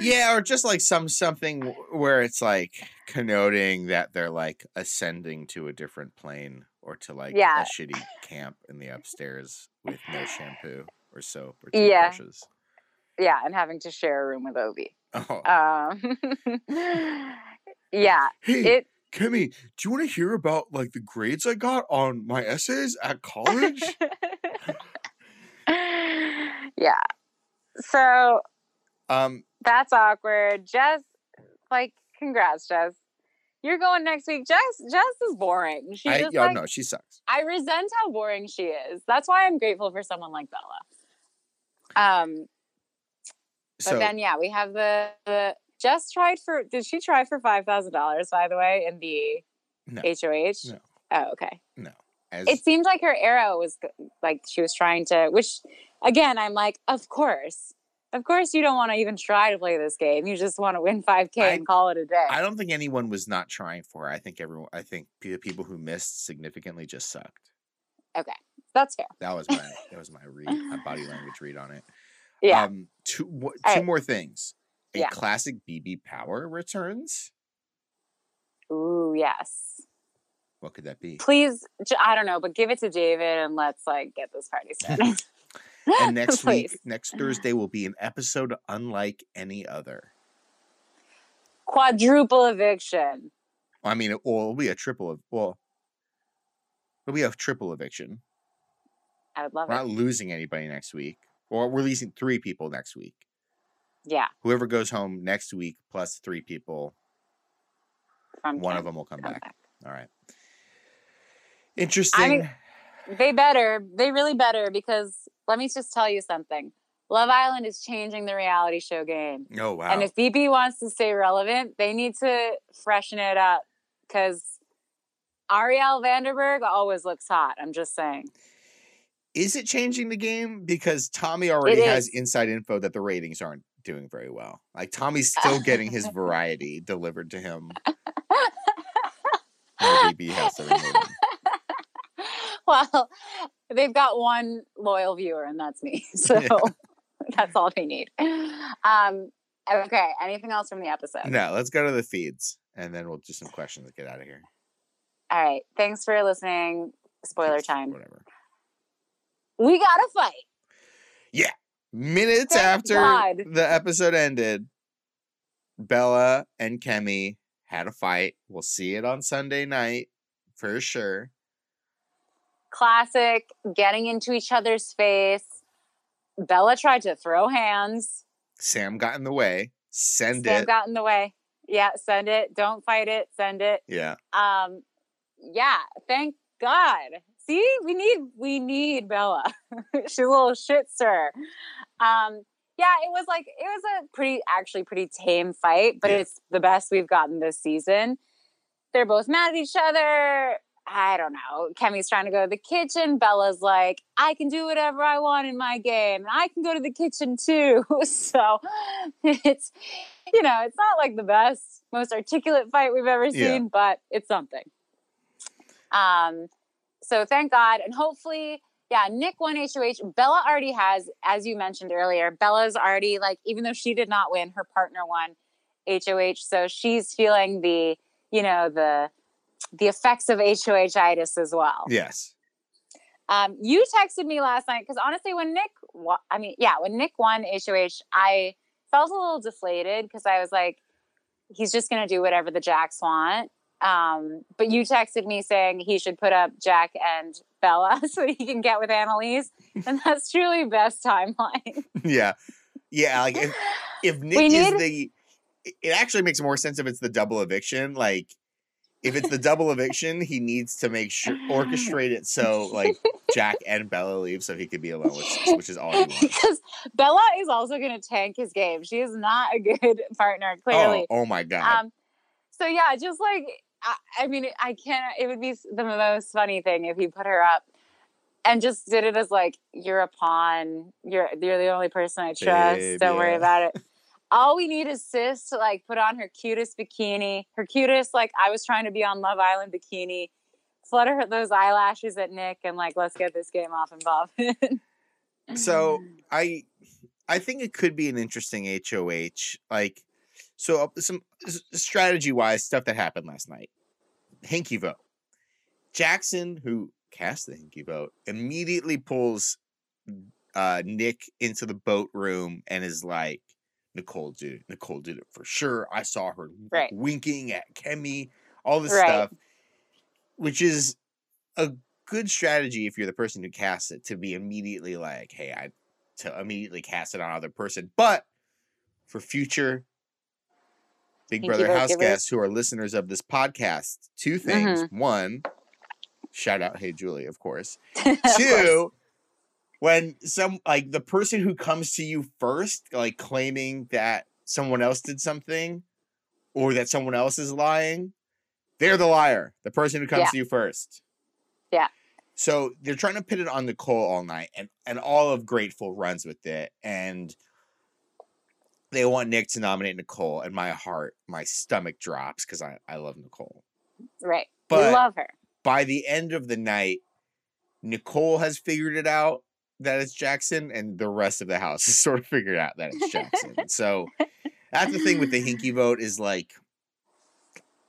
yeah, or just like some something where it's like connoting that they're like ascending to a different plane or to like Yeah. a shitty camp in the upstairs with no shampoo or soap or Yeah. toothbrushes. yeah, and having to share a room with Ovi. Oh. Um, *laughs* yeah, hey, it. Kemi, do you want to hear about like the grades I got on my essays at college? *laughs* yeah. So um, that's awkward. Jess, like, congrats, Jess. You're going next week. Jess, Jess is boring. She I just yeah, like no, she sucks. I resent how boring she is. That's why I'm grateful for someone like Bella. Um, but So then yeah, we have the the Jess tried for. Did she try for five thousand dollars? By the way, in the No. HOH. No. Oh, okay. No. As It seemed like her arrow was like she was trying to. Which, again, I'm like, of course, of course, you don't want to even try to play this game. You just want to win five k I- and call it a day. I don't think anyone was not trying for. it. I think everyone. I think the people who missed significantly just sucked. Okay. That's fair. That was my that was my read, my body language read on it. *laughs* Yeah. Um, two two right. more things. A Yeah. classic BB Power returns. Ooh, yes. What could that be? Please, I don't know, but give it to David and let's like get this party *laughs* started. *laughs* And next week, next Thursday will be an episode unlike any other. quadruple eviction. I mean, it, well, it'll be a triple. Of, well, it'll be a triple eviction. I would love We're it. not losing anybody next week. Or we're releasing three people next week. Yeah. Whoever goes home next week plus three people, From one of them will come come back. back. All right. Interesting. They better. They really better because let me just tell you something. Love Island is changing the reality show game. oh wow. And if BB wants to stay relevant, they need to freshen it up because Arielle Vanderberg always looks hot. I'm just saying. is it changing the game? Because Tommy already has inside info that the ratings aren't doing very well. Like Tommy's still getting his *laughs* variety delivered to him. *laughs* BB has to. *laughs* *laughs* well, they've got one loyal viewer, and that's me. *laughs* So Yeah. that's all they need. Um, okay. Anything else from the episode? No, let's go to the feeds and then we'll do some questions to get out of here. All right. Thanks for listening. Spoiler Peace, time. Whatever. We got to fight. Yeah. Minutes Thank after God. the episode ended, Bella and Kemi had a fight. We'll see it on Sunday night for sure. Classic getting into each other's face. Bella tried to throw hands. Sam got in the way. Send Sam it. got in the way. Yeah, send it. Don't fight it. Send it. yeah. Um, yeah, thank God. See, we need we need Bella. *laughs* She's a little shit stir. Um, yeah, it was like it was a pretty actually pretty tame fight, but Yeah. it's the best we've gotten this season. They're both mad at each other. I don't know. Kemi's trying to go to the kitchen. Bella's like, I can do whatever I want in my game, and I can go to the kitchen too. *laughs* so it's you know, it's not like the best, most articulate fight we've ever Yeah. seen, but it's something. Um, so thank God, and hopefully, yeah, Nick won HOH. Bella already has, as you mentioned earlier, Bella's already like, even though she did not win, her partner won HOH, so she's feeling the, you know, the the effects of HOHitis as well. Yes. Um, you texted me last night because honestly, when Nick, wa- I mean, yeah, when Nick won HOH, I felt a little deflated because I was like, he's just gonna do whatever the Jacks want. Um, but you texted me saying he should put up Jack and Bella *laughs* so he can get with Analyse, and that's truly best timeline. *laughs* yeah. Yeah. Like if, if Nick is the, it actually makes more sense if it's the double eviction. Like, if it's the double eviction, he needs to make sure *laughs* orchestrate it so like Jack and Bella leave so he could be alone with Sis, which is all he *laughs* wants. because Bella is also gonna tank his game. She is not a good *laughs* partner, clearly. Oh, oh my god. Um, so yeah, just like I, I mean, I can't. It would be the most funny thing if he put her up and just did it as like you're a pawn. You're you're the only person I trust. Babe, Don't worry about it. All we need is Sis to like put on her cutest bikini, her cutest like I was trying to be on Love Island bikini. Flutter her those eyelashes at Nick and like let's get this game off and popping. *laughs* so I I think it could be an interesting HOH. Like so uh, some strategy wise stuff that happened last night. Hinky vote. Jackson, who cast the Hinky vote, immediately pulls uh Nick into the boat room and is like, Nicole did it. Nicole did it for sure. I saw her Right. winking at Kemi, all this Right. stuff. Which is a good strategy if you're the person who casts it to be immediately like, hey, I to immediately cast it on other person. But for future Big Brother house guests who are listeners of this podcast, two things. Mm-hmm. One, shout out Hey Julie, of course. *laughs* Of course. When some like the person who comes to you first, like claiming that someone else did something or that someone else is lying, they're the liar. The person who comes Yeah. to you first. Yeah. So they're trying to pit it on Nicole all night, and and all of Grateful runs with it, and they want Nick to nominate Nicole, and my heart, my stomach drops because I I love Nicole. right. But- love her. By the end of the night, Nicole has figured it out that it's Jackson, and the rest of the house *laughs* has sort of figured out that it's Jackson. so that's the thing with the *laughs* Hinky vote is like,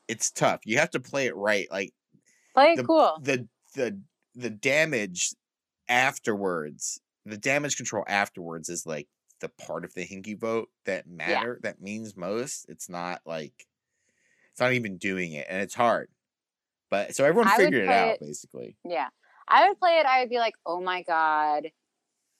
it's tough. You have to play it right. Like Play it the- cool. the the the damage afterwards, the damage control afterwards is like the part of the Hinky vote that matter that means most. It's not like it's not even doing it, and it's hard. But so everyone I figured it out it- basically. Yeah. I would play it, I would be like, oh my God,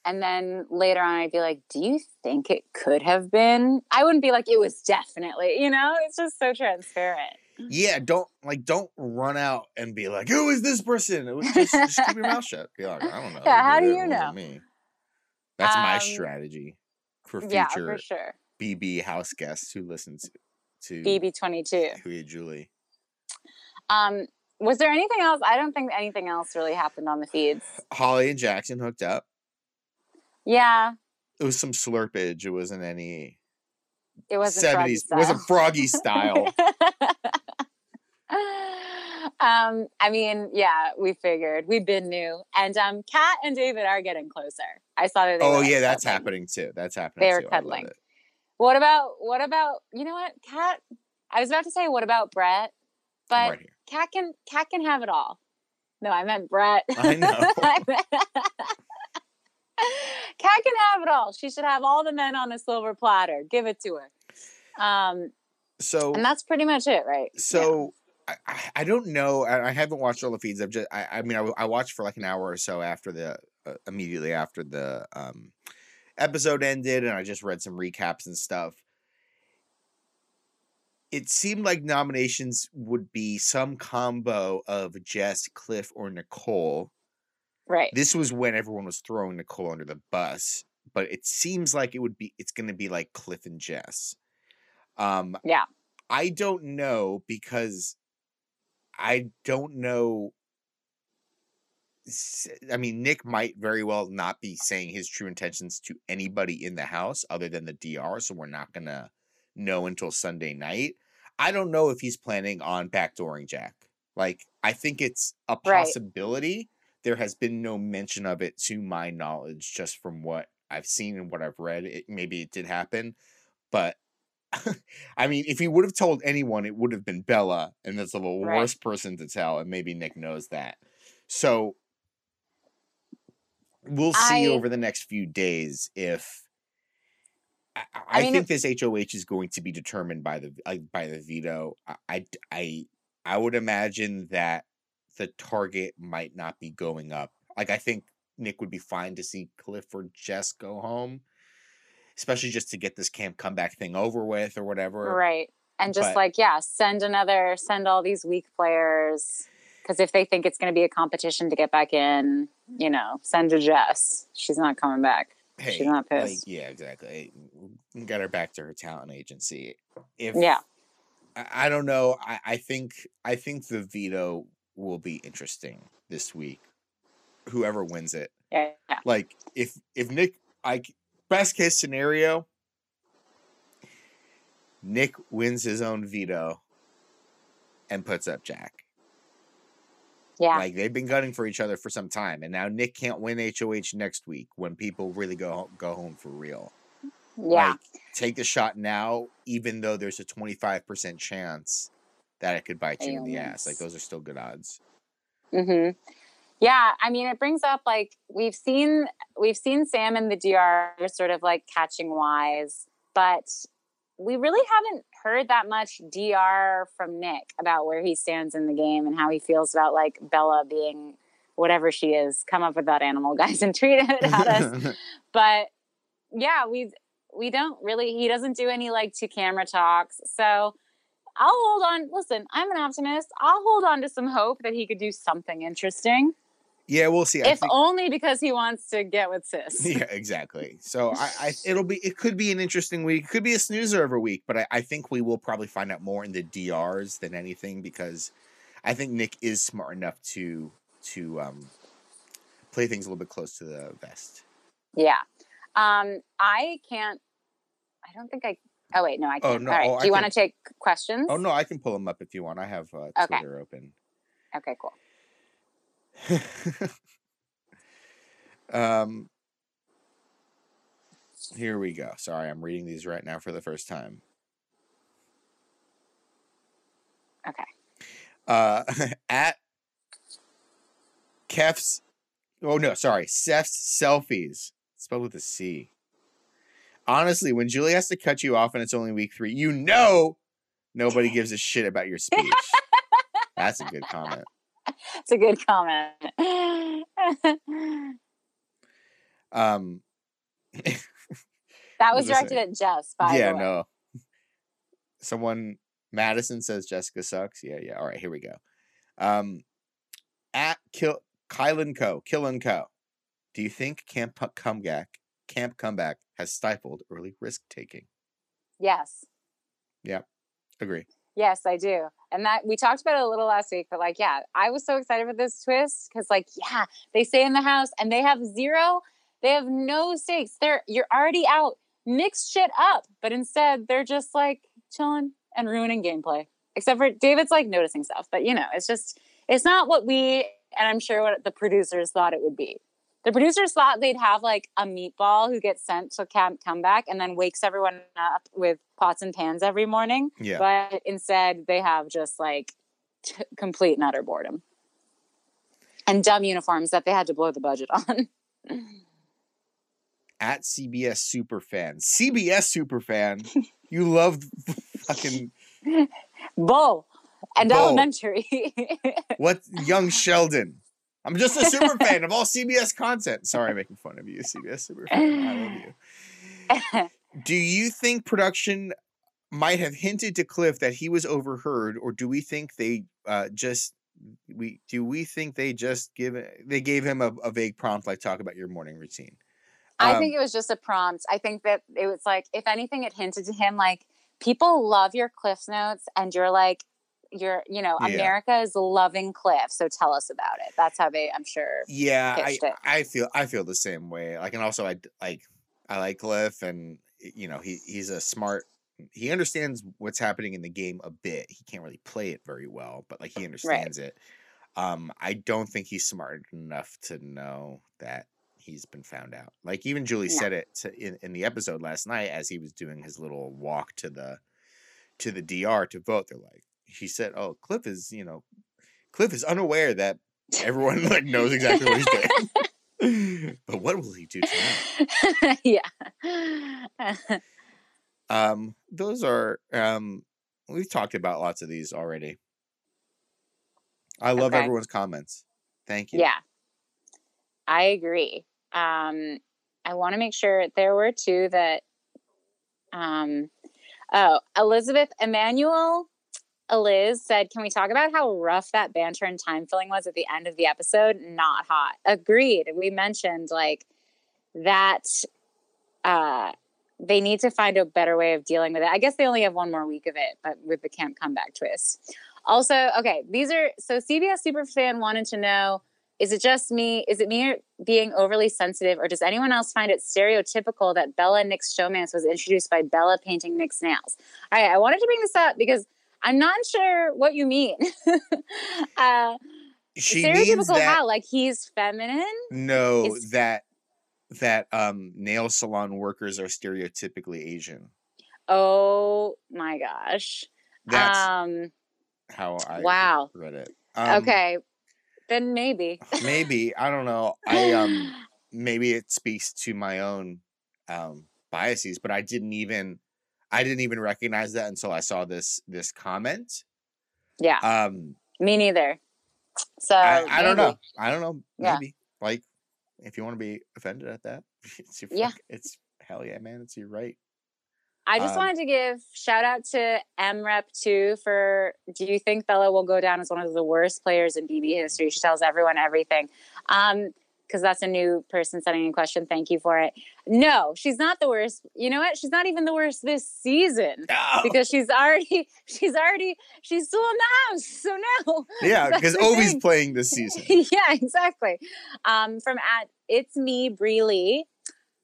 and then later on I'd be like, "Do you think it could have been?" I wouldn't be like, "It was definitely," you know. It's just so transparent. Yeah, don't like don't run out and be like, "Who is this person?" It was just, just keep your mouth *laughs* shut. Be like, I don't know. Yeah, how do you know? Me. That's my Um, strategy for Yeah, future for sure. BB house guests who listen to to BB twenty two. Hey Julie. Um, was there anything else? I don't think anything else really happened on the feeds. Holly and Jackson hooked up. Yeah, It was some slurpage. It wasn't any it wasn't froggy seventies. It wasn't froggy *laughs* style. um, I mean, yeah, we figured we've been new, and um, Kat and David are getting closer. I saw that. They oh yeah, that's cuddling. happening too. That's happening. They were too. I love cuddling. What about what about you know what Kat? I was about to say what about Brett, but right. Kat can Kat can have it all. No, I meant Brett. I know. *laughs* *laughs* Kat can have it all. She should have all the men on a silver platter. Give it to her. Um, So and that's pretty much it, right? So I, I- I don't know. I, I haven't watched all the feeds. I've just I, I mean I watched for like an hour or so after the uh, immediately after the um episode ended, and I just read some recaps and stuff. It seemed like nominations would be some combo of Jess, Cliff, or Nicole. Right. This was when everyone was throwing Nicole under the bus, but it seems like it would be it's going to be like Cliff and Jess. Um, Yeah. I don't know because I don't know. I mean, Nick might very well not be saying his true intentions to anybody in the house other than the DR, so we're not gonna know until Sunday night. I don't know if he's planning on backdooring Jack. Like, I think it's a possibility. There has been no mention of it to my knowledge, just from what I've seen and what I've read. It, maybe it did happen, but *laughs* I mean, if he would have told anyone, it would have been Bella, and that's the Right. worst person to tell, and maybe Nick knows that. So we'll see I- over the next few days if I, I, I mean, think this HOH is going to be determined by the by the veto. I I I would imagine that the target might not be going up. Like I think Nick would be fine to see Cliff or Jess go home, especially just to get this camp comeback thing over with or whatever. Right. And just But- like, yeah, send another, send all these weak players. Because if they think it's going to be a competition to get back in, you know, send a Jess. She's not coming back. Hey, She's not like, pissed. yeah, exactly. Get her back to her talent agency. If Yeah. I, I don't know. I, I think I think the veto will be interesting this week. Whoever wins it. Yeah. Like if if Nick I best case scenario, Nick wins his own veto and puts up Jack. Yeah. Like they've been gunning for each other for some time, and now Nick can't win HOH next week when people really go go home for real. yeah. Like take the shot now, even though there's a twenty five percent chance that it could bite you in the ass. Like those are still good odds. Mm-hmm. Yeah, I mean, it brings up like we've seen we've seen Sam and the DR sort of like catching wise, but we really haven't heard that much DR from Nick about where he stands in the game and how he feels about like Bella being whatever she is. Come up with that animal, *laughs* guys, and tweet it at us. *laughs* but yeah, we we don't really. He doesn't do any like two camera talks, so. I'll hold on. Listen, I'm an optimist. I'll hold on to some hope that he could do something interesting yeah, we'll see. I if think, only because he wants to get with sis. *laughs* yeah, exactly. So I, I, *laughs* it'll be, it could be an interesting week. It could be a snoozer every week, but I, I think we will probably find out more in the DRs than anything because I think Nick is smart enough to to um, play things a little bit close to the vest. Yeah. Um, I can't. I don't think I. Oh wait, no, I Oh, can't. no, All right. oh, Do you want to take questions? Oh no, I can pull them up if you want. I have uh, Okay. Twitter open. Okay, cool. *laughs* um, here we go. Sorry, I'm reading these right now for the first time. Okay. Uh, *laughs* at Kef's. Oh no, sorry, Seth's selfies. Spelled with a C. Honestly, when Julie has to cut you off and it's only week three, you know nobody *laughs* gives a shit about your speech. That's a good comment. It's a good comment. *laughs* Um, *laughs* That was directed at Jess. By yeah, the way. no. Someone Madison says Jessica sucks. Yeah, yeah. All right, here we go. Um, at Kill Kylan Co. Kill and Co. Do you think Camp Comeback Camp Comeback has stifled early risk taking? Yes. Yeah, agree. Yes, I do. And that we talked about it a little last week, but like, yeah, I was so excited for this twist because, like, yeah, they stay in the house and they have zero, they have no stakes. They're you're already out, mix shit up, but instead they're just like chilling and ruining gameplay. Except for David's like noticing stuff, but you know, it's just it's not what we and I'm sure what the producers thought it would be. The producers thought they'd have like a meatball who gets sent to camp comeback and then wakes everyone up with pots and pans every morning Yeah. but instead they have just like t- complete and utter boredom and dumb uniforms that they had to blow the budget *laughs* on. at CBS Superfan. CBS Superfan. you love *laughs* fucking Bull and elementary. *laughs* what young Sheldon. I'm just a super *laughs* fan of all CBS content. Sorry, I'm making fun of you, CBS super fan. I love you. *laughs* Do you think production might have hinted to Cliff that he was overheard, or do we think they uh, just we do we think they just give they gave him a, a vague prompt like talk about your morning routine? I Um, think it was just a prompt. I think that it was like, if anything, it hinted to him like people love your Cliff Notes, and you're like, you're, you know, Yeah. America is loving Cliff, so tell us about it. That's how they, I'm sure. Yeah, I, it. I feel I feel the same way. Like, and also i like I like Cliff, and you know he he's a smart. He understands what's happening in the game a bit. He can't really play it very well, but like he understands it. Um, I don't think he's smart enough to know that he's been found out. Like even Julie No. said it to, in in the episode last night as he was doing his little walk to the to the DR to vote. They're like, she said, "Oh, Cliff is you know, Cliff is unaware that everyone *laughs* like knows exactly what he's doing." *laughs* but what will he do tonight? *laughs* yeah. Um, those are um, we've talked about lots of these already. I love Okay. everyone's comments. Thank you. Yeah, I agree. Um, I want to make sure there were two that. Um, oh, Elizabeth Emmanuel, Eliz said, "Can we talk about how rough that banter and time filling was at the end of the episode? Not hot. Agreed. We mentioned like that. Uh, they need to find a better way of dealing with it. I guess they only have one more week of it, but with the camp comeback twist. Also, okay, these are so CBS Superfan wanted to know is it just me? Is it me being overly sensitive, or does anyone else find it stereotypical that Bella Nick's showmance was introduced by Bella painting Nick's nails? All right, I wanted to bring this up because I'm not sure what you mean. *laughs* uh, She means stereotypical that how? Like he's feminine? no is- that that um nail salon workers are stereotypically Asian. Oh my gosh. That's um, how I wow. read it. Um, okay, then maybe. maybe I don't know. *laughs* I um maybe it speaks to my own um biases, but I didn't even I didn't even recognize that until I saw this this comment. yeah, Um me neither. So I, I don't know. I don't know. Yeah. Maybe. Like if you want to be offended at that, *laughs* it's your Yeah. fuck- it's hell yeah, man. It's your right. I just Um, wanted to give shout out to MREP too for do you think Bella will go down as one of the worst players in BB history? She tells everyone everything. Um, because that's a new person sending a question. Thank you for it. No, she's not the worst. You know what? She's not even the worst this season No. because she's already *laughs* she's already she's still in the house. So no. *laughs* yeah, because thing. playing this season. *laughs* yeah, exactly. Um, from at it's me, Bree Lee.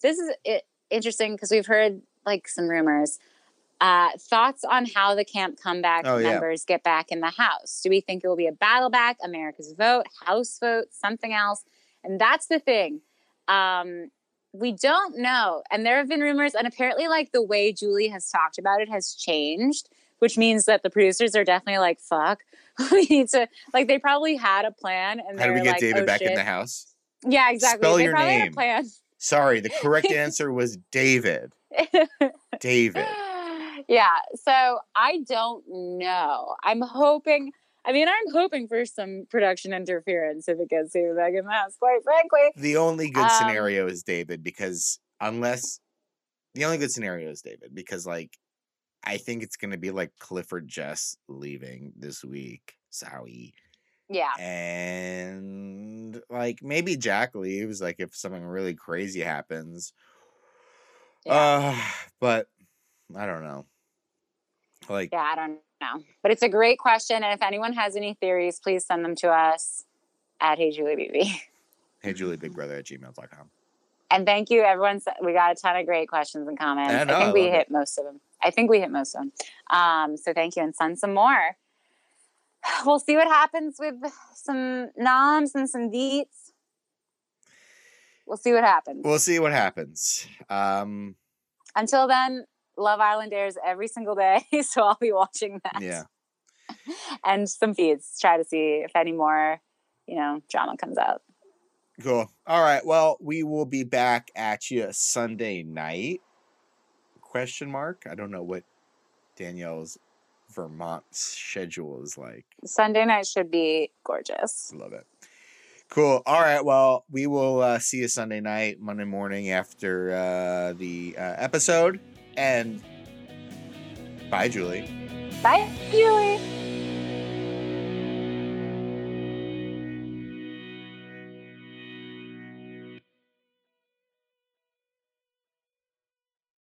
This is i interesting because we've heard like some rumors. Uh, thoughts on how the camp comeback Oh, yeah. members get back in the house? Do we think it will be a battle back, America's vote, House vote, something else? And that's the thing. Um, we don't know. And there have been rumors, and apparently, like the way Julie has talked about it has changed, which means that the producers are definitely like, fuck, *laughs* we need to, like, they probably had a plan. And How do we get like, David oh, back in the house? Yeah, exactly. Spell they your probably had name. a plan. Sorry, the correct *laughs* answer was David. David. *laughs* yeah. So I don't know. I'm hoping. I mean, I'm hoping for some production interference if it gets to Megan Mass, quite frankly. The only good Um, scenario is David because unless the only good scenario is David because like I think it's gonna be like Clifford Jess leaving this week. Sorry. Yeah. And like maybe Jack leaves, like if something really crazy happens. Yeah. Uh *sighs* but I don't know. Like yeah, I don't know. But it's a great question. And if anyone has any theories, please send them to us at Hey Julie BB. *laughs* hey Julie Big Brother at gmail.com. And thank you, everyone. We got a ton of great questions and comments. I know, I think we hit most of them. I think we hit most of them. Um, so thank you, and send some more. *sighs* We'll see what happens with some noms and some deets. We'll see what happens. We'll see what happens. Um Until then, Love Island airs every single day, *laughs* so I'll be watching that. yeah. And some feeds. Try to see if any more, you know, drama comes out. Cool. All right. Well, we will be back at you Sunday night. Question mark. I don't know what Danielle's Vermont schedule is like. Sunday night should be gorgeous. Love it. Cool. All right. Well, we will uh, see you Sunday night, Monday morning after uh, the uh, episode. And bye, Julie. Bye, Julie.